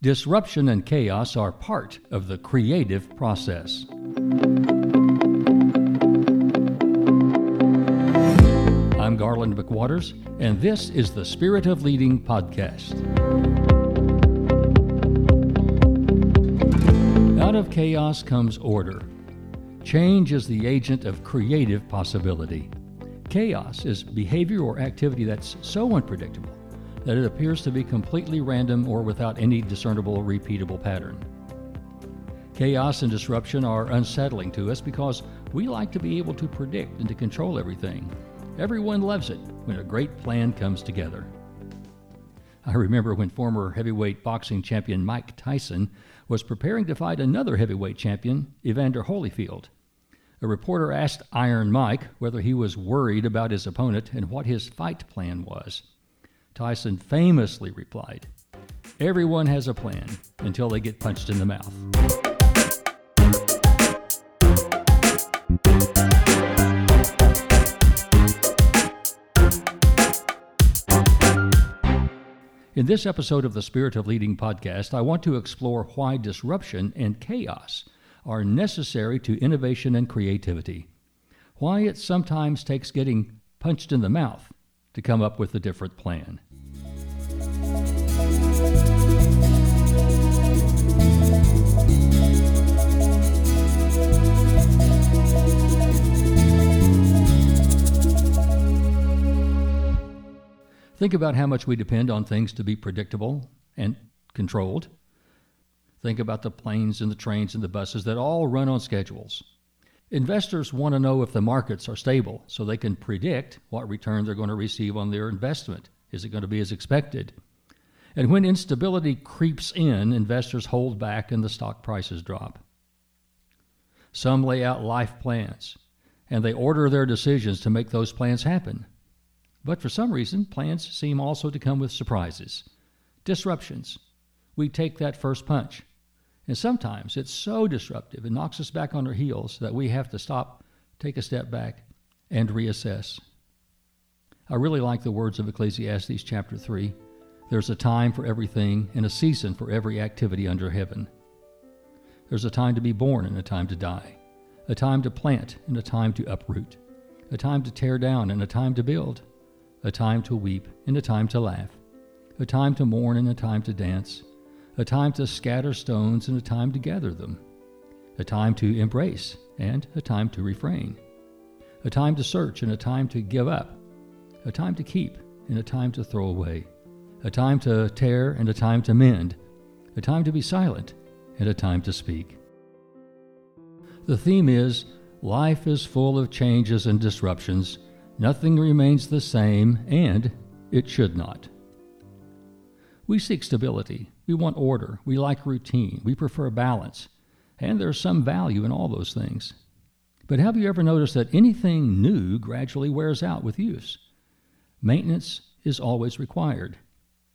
Disruption and chaos are part of the creative process. I'm Garland McWatters, and this is the Spirit of Leading podcast. Out of chaos comes order. Change is the agent of creative possibility. Chaos is behavior or activity that's so unpredictable that it appears to be completely random or without any discernible repeatable pattern. Chaos and disruption are unsettling to us because we like to be able to predict and to control everything. Everyone loves it when a great plan comes together. I remember when former heavyweight boxing champion Mike Tyson was preparing to fight another heavyweight champion, Evander Holyfield. A reporter asked Iron Mike whether he was worried about his opponent and what his fight plan was. Tyson famously replied, Everyone has a plan until they get punched in the mouth. In this episode of the Spirit of Leading podcast, I want to explore why disruption and chaos are necessary to innovation and creativity. Why it sometimes takes getting punched in the mouth to come up with a different plan. Think about how much we depend on things to be predictable and controlled. Think about the planes and the trains and the buses that all run on schedules. Investors want to know if the markets are stable so they can predict what return they're going to receive on their investment. Is it going to be as expected? And when instability creeps in, investors hold back and the stock prices drop. Some lay out life plans and they order their decisions to make those plans happen. But for some reason, plans seem also to come with surprises, disruptions. We take that first punch. And sometimes it's so disruptive, it knocks us back on our heels that we have to stop, take a step back, and reassess. I really like the words of Ecclesiastes chapter 3. There's a time for everything and a season for every activity under heaven. There's a time to be born and a time to die, a time to plant and a time to uproot, a time to tear down and a time to build, a time to weep and a time to laugh, a time to mourn and a time to dance, a time to scatter stones and a time to gather them, a time to embrace and a time to refrain, a time to search and a time to give up, a time to keep and a time to throw away, a time to tear and a time to mend, a time to be silent and a time to speak. The theme is Life is full of changes and disruptions Nothing remains the same, and it should not. We seek stability. We want order. We like routine. We prefer balance. And there's some value in all those things. But have you ever noticed that anything new gradually wears out with use? Maintenance is always required.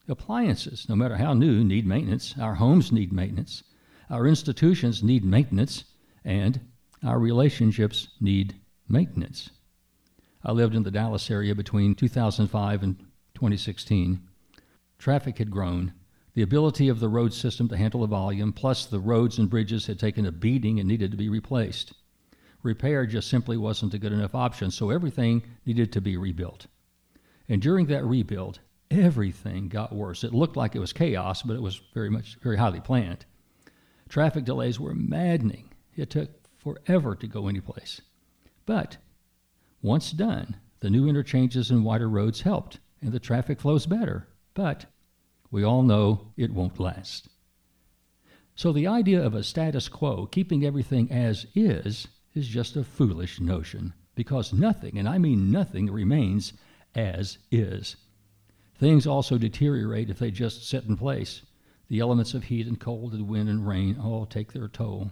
Appliances, no matter how new, need maintenance. Our homes need maintenance. Our institutions need maintenance. And our relationships need maintenance. I lived in the Dallas area between 2005 and 2016. Traffic had grown. The ability of the road system to handle the volume, plus the roads and bridges had taken a beating and needed to be replaced. Repair just simply wasn't a good enough option, so everything needed to be rebuilt. And during that rebuild, everything got worse. It looked like it was chaos, but it was very much very highly planned. Traffic delays were maddening. It took forever to go anyplace. But once done, the new interchanges and wider roads helped, and the traffic flows better, but we all know it won't last. So the idea of a status quo, keeping everything as is, is just a foolish notion, because nothing, and I mean nothing, remains as is. Things also deteriorate if they just sit in place. The elements of heat and cold and wind and rain all take their toll.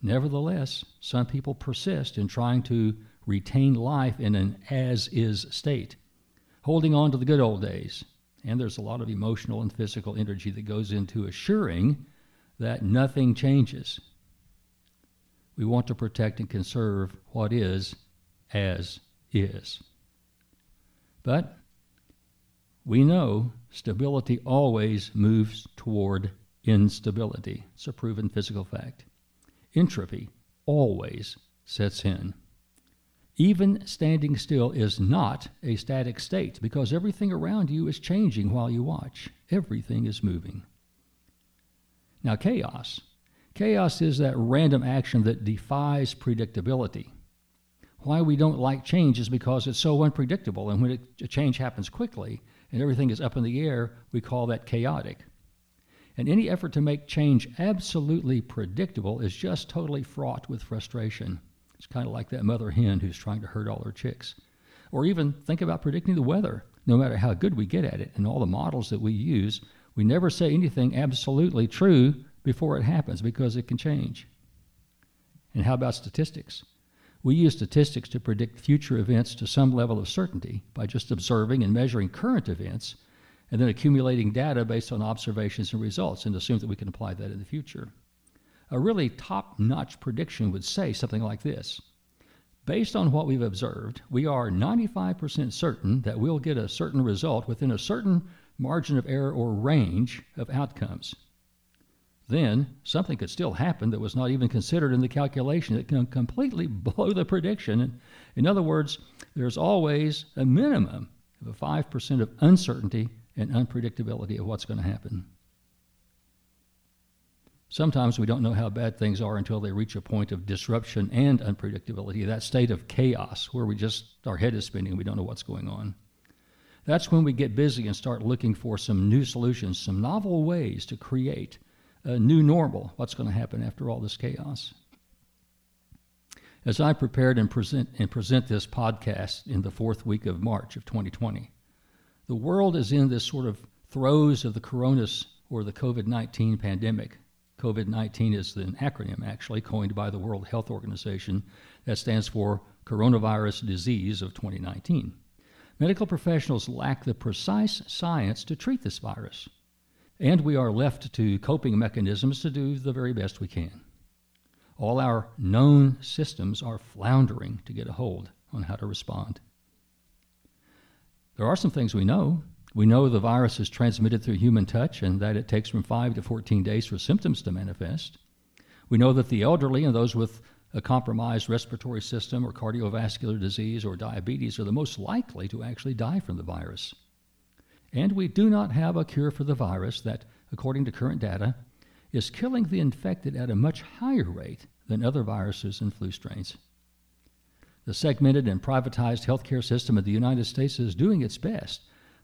Nevertheless, some people persist in trying to retain life in an as is state, holding on to the good old days. And there's a lot of emotional and physical energy that goes into assuring that nothing changes. We want to protect and conserve what is as is. But we know stability always moves toward instability. It's a proven physical fact. Entropy always sets in. Even standing still is not a static state because everything around you is changing while you watch. Everything is moving. Now, chaos. Chaos is that random action that defies predictability. Why we don't like change is because it's so unpredictable, and when a change happens quickly and everything is up in the air, we call that chaotic. And any effort to make change absolutely predictable is just totally fraught with frustration. It's kind of like that mother hen who's trying to herd all her chicks. Or even think about predicting the weather. No matter how good we get at it and all the models that we use, we never say anything absolutely true before it happens because it can change. And how about statistics? We use statistics to predict future events to some level of certainty by just observing and measuring current events and then accumulating data based on observations and results and assume that we can apply that in the future. A really top notch prediction would say something like this Based on what we've observed, we are 95% certain that we'll get a certain result within a certain margin of error or range of outcomes. Then something could still happen that was not even considered in the calculation that can completely blow the prediction. In other words, there's always a minimum of a 5% of uncertainty and unpredictability of what's going to happen. Sometimes we don't know how bad things are until they reach a point of disruption and unpredictability, that state of chaos where we just, our head is spinning, and we don't know what's going on. That's when we get busy and start looking for some new solutions, some novel ways to create a new normal. What's going to happen after all this chaos? As I prepared and present, and present this podcast in the fourth week of March of 2020, the world is in this sort of throes of the coronas or the COVID 19 pandemic. COVID 19 is an acronym actually coined by the World Health Organization that stands for Coronavirus Disease of 2019. Medical professionals lack the precise science to treat this virus, and we are left to coping mechanisms to do the very best we can. All our known systems are floundering to get a hold on how to respond. There are some things we know. We know the virus is transmitted through human touch and that it takes from 5 to 14 days for symptoms to manifest. We know that the elderly and those with a compromised respiratory system or cardiovascular disease or diabetes are the most likely to actually die from the virus. And we do not have a cure for the virus that, according to current data, is killing the infected at a much higher rate than other viruses and flu strains. The segmented and privatized healthcare system of the United States is doing its best,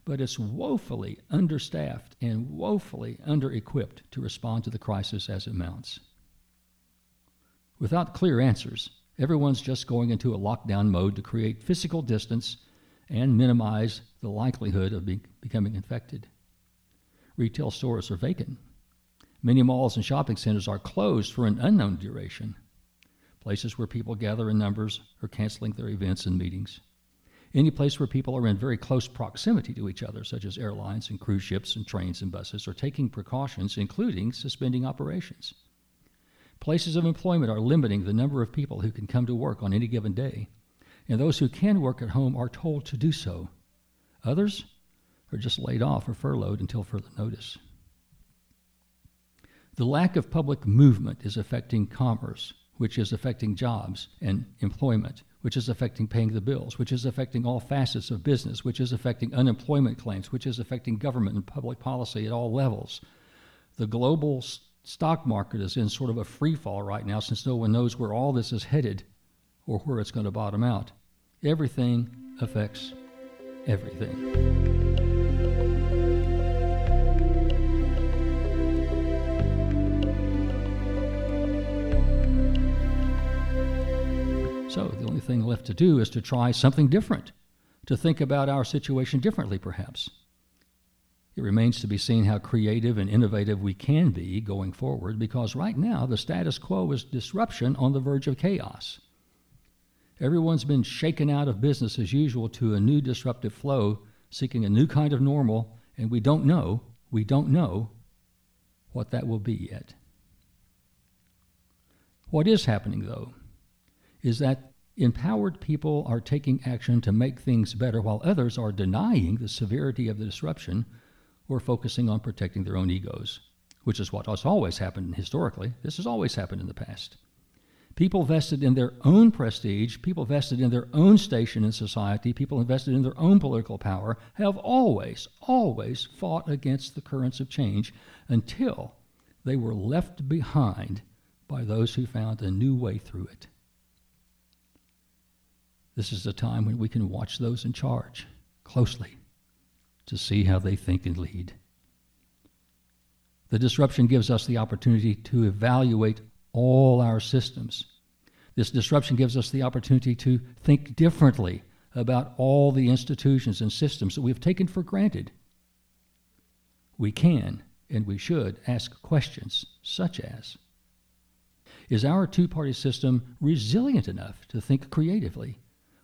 but it's woefully understaffed and woefully under equipped to respond to the crisis as it mounts. Without clear answers, everyone's just going into a lockdown mode to create physical distance and minimize the likelihood of be- becoming infected. Retail stores are vacant. Many malls and shopping centers are closed for an unknown duration. Places where people gather in numbers are canceling their events and meetings. Any place where people are in very close proximity to each other, such as airlines and cruise ships and trains and buses, are taking precautions, including suspending operations. Places of employment are limiting the number of people who can come to work on any given day, and those who can work at home are told to do so. Others are just laid off or furloughed until further notice. The lack of public movement is affecting commerce, which is affecting jobs and employment, which is affecting paying the bills, which is affecting all facets of business, which is affecting unemployment claims, which is affecting government and public policy at all levels. The global stock market is in sort of a free fall right now since no one knows where all this is headed or where it's going to bottom out. Everything affects everything. Only thing left to do is to try something different, to think about our situation differently, perhaps. It remains to be seen how creative and innovative we can be going forward because right now the status quo is disruption on the verge of chaos. Everyone's been shaken out of business as usual to a new disruptive flow, seeking a new kind of normal, and we don't know, we don't know what that will be yet. What is happening, though, is that Empowered people are taking action to make things better, while others are denying the severity of the disruption or focusing on protecting their own egos, which is what has always happened historically. This has always happened in the past. People vested in their own prestige, people vested in their own station in society, people invested in their own political power have always, always fought against the currents of change until they were left behind by those who found a new way through it. This is a time when we can watch those in charge closely to see how they think and lead. The disruption gives us the opportunity to evaluate all our systems. This disruption gives us the opportunity to think differently about all the institutions and systems that we've taken for granted. We can and we should ask questions such as Is our two party system resilient enough to think creatively?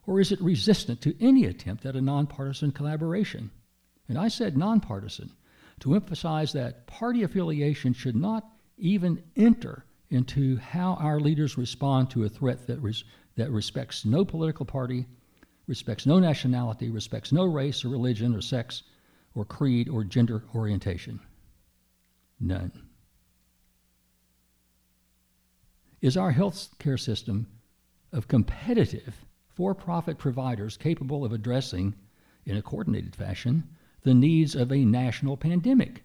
Or is it resistant to any attempt at a nonpartisan collaboration? And I said nonpartisan to emphasize that party affiliation should not even enter into how our leaders respond to a threat that, res- that respects no political party, respects no nationality, respects no race or religion or sex or creed or gender orientation. None. Is our health care system of competitive for profit providers capable of addressing, in a coordinated fashion, the needs of a national pandemic?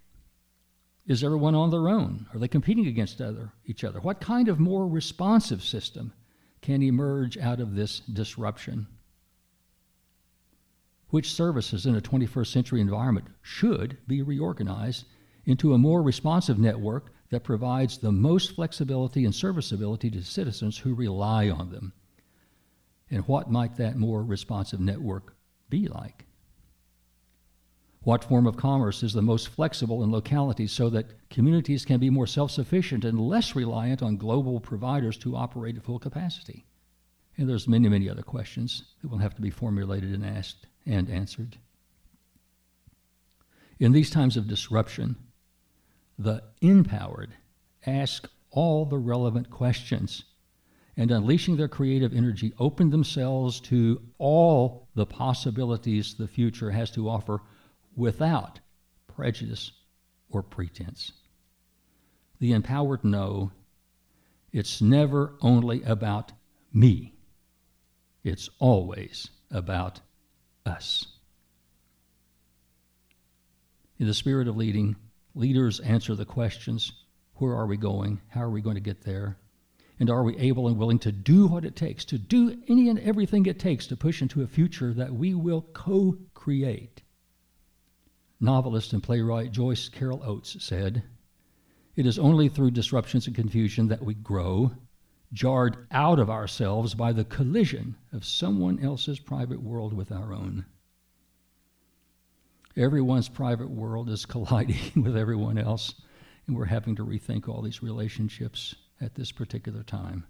Is everyone on their own? Are they competing against other, each other? What kind of more responsive system can emerge out of this disruption? Which services in a 21st century environment should be reorganized into a more responsive network that provides the most flexibility and serviceability to citizens who rely on them? And what might that more responsive network be like? What form of commerce is the most flexible in localities so that communities can be more self sufficient and less reliant on global providers to operate at full capacity? And there's many, many other questions that will have to be formulated and asked and answered. In these times of disruption, the empowered ask all the relevant questions and unleashing their creative energy, open themselves to all the possibilities the future has to offer without prejudice or pretense. The empowered know it's never only about me, it's always about us. In the spirit of leading, leaders answer the questions where are we going? How are we going to get there? And are we able and willing to do what it takes, to do any and everything it takes to push into a future that we will co create? Novelist and playwright Joyce Carol Oates said, It is only through disruptions and confusion that we grow, jarred out of ourselves by the collision of someone else's private world with our own. Everyone's private world is colliding with everyone else, and we're having to rethink all these relationships at this particular time.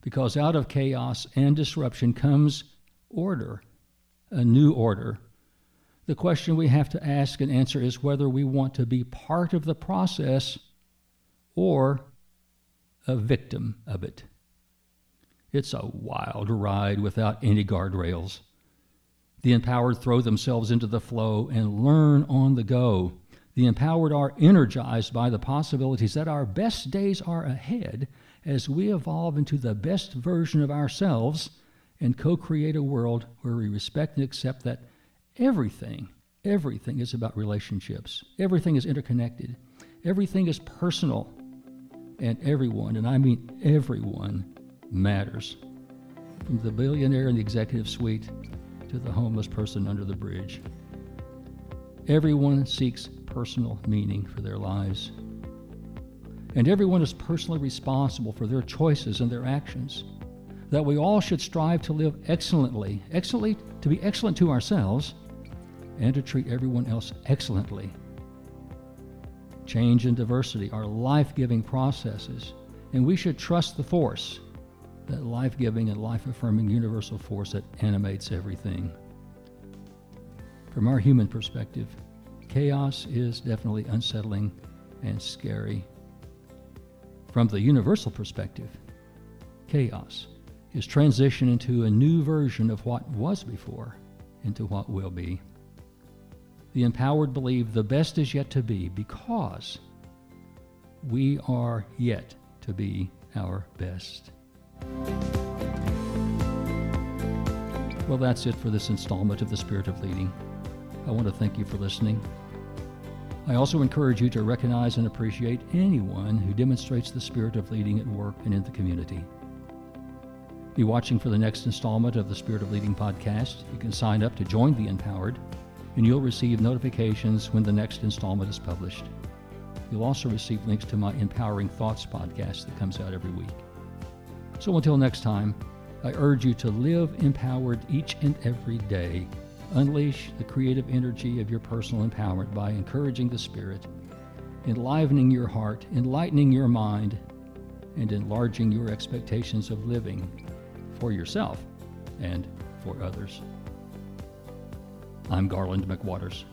Because out of chaos and disruption comes order, a new order. The question we have to ask and answer is whether we want to be part of the process or a victim of it. It's a wild ride without any guardrails. The empowered throw themselves into the flow and learn on the go. The empowered are energized by the possibilities that our best days are ahead as we evolve into the best version of ourselves and co create a world where we respect and accept that everything, everything is about relationships. Everything is interconnected. Everything is personal. And everyone, and I mean everyone, matters. From the billionaire in the executive suite to the homeless person under the bridge. Everyone seeks personal meaning for their lives. And everyone is personally responsible for their choices and their actions. That we all should strive to live excellently, excellently to be excellent to ourselves, and to treat everyone else excellently. Change and diversity are life giving processes, and we should trust the force, that life giving and life affirming universal force that animates everything. From our human perspective, chaos is definitely unsettling and scary. From the universal perspective, chaos is transition into a new version of what was before into what will be. The empowered believe the best is yet to be because we are yet to be our best. Well, that's it for this installment of The Spirit of Leading. I want to thank you for listening. I also encourage you to recognize and appreciate anyone who demonstrates the spirit of leading at work and in the community. Be watching for the next installment of the Spirit of Leading podcast. You can sign up to join the Empowered, and you'll receive notifications when the next installment is published. You'll also receive links to my Empowering Thoughts podcast that comes out every week. So until next time, I urge you to live empowered each and every day Unleash the creative energy of your personal empowerment by encouraging the Spirit, enlivening your heart, enlightening your mind, and enlarging your expectations of living for yourself and for others. I'm Garland McWatters.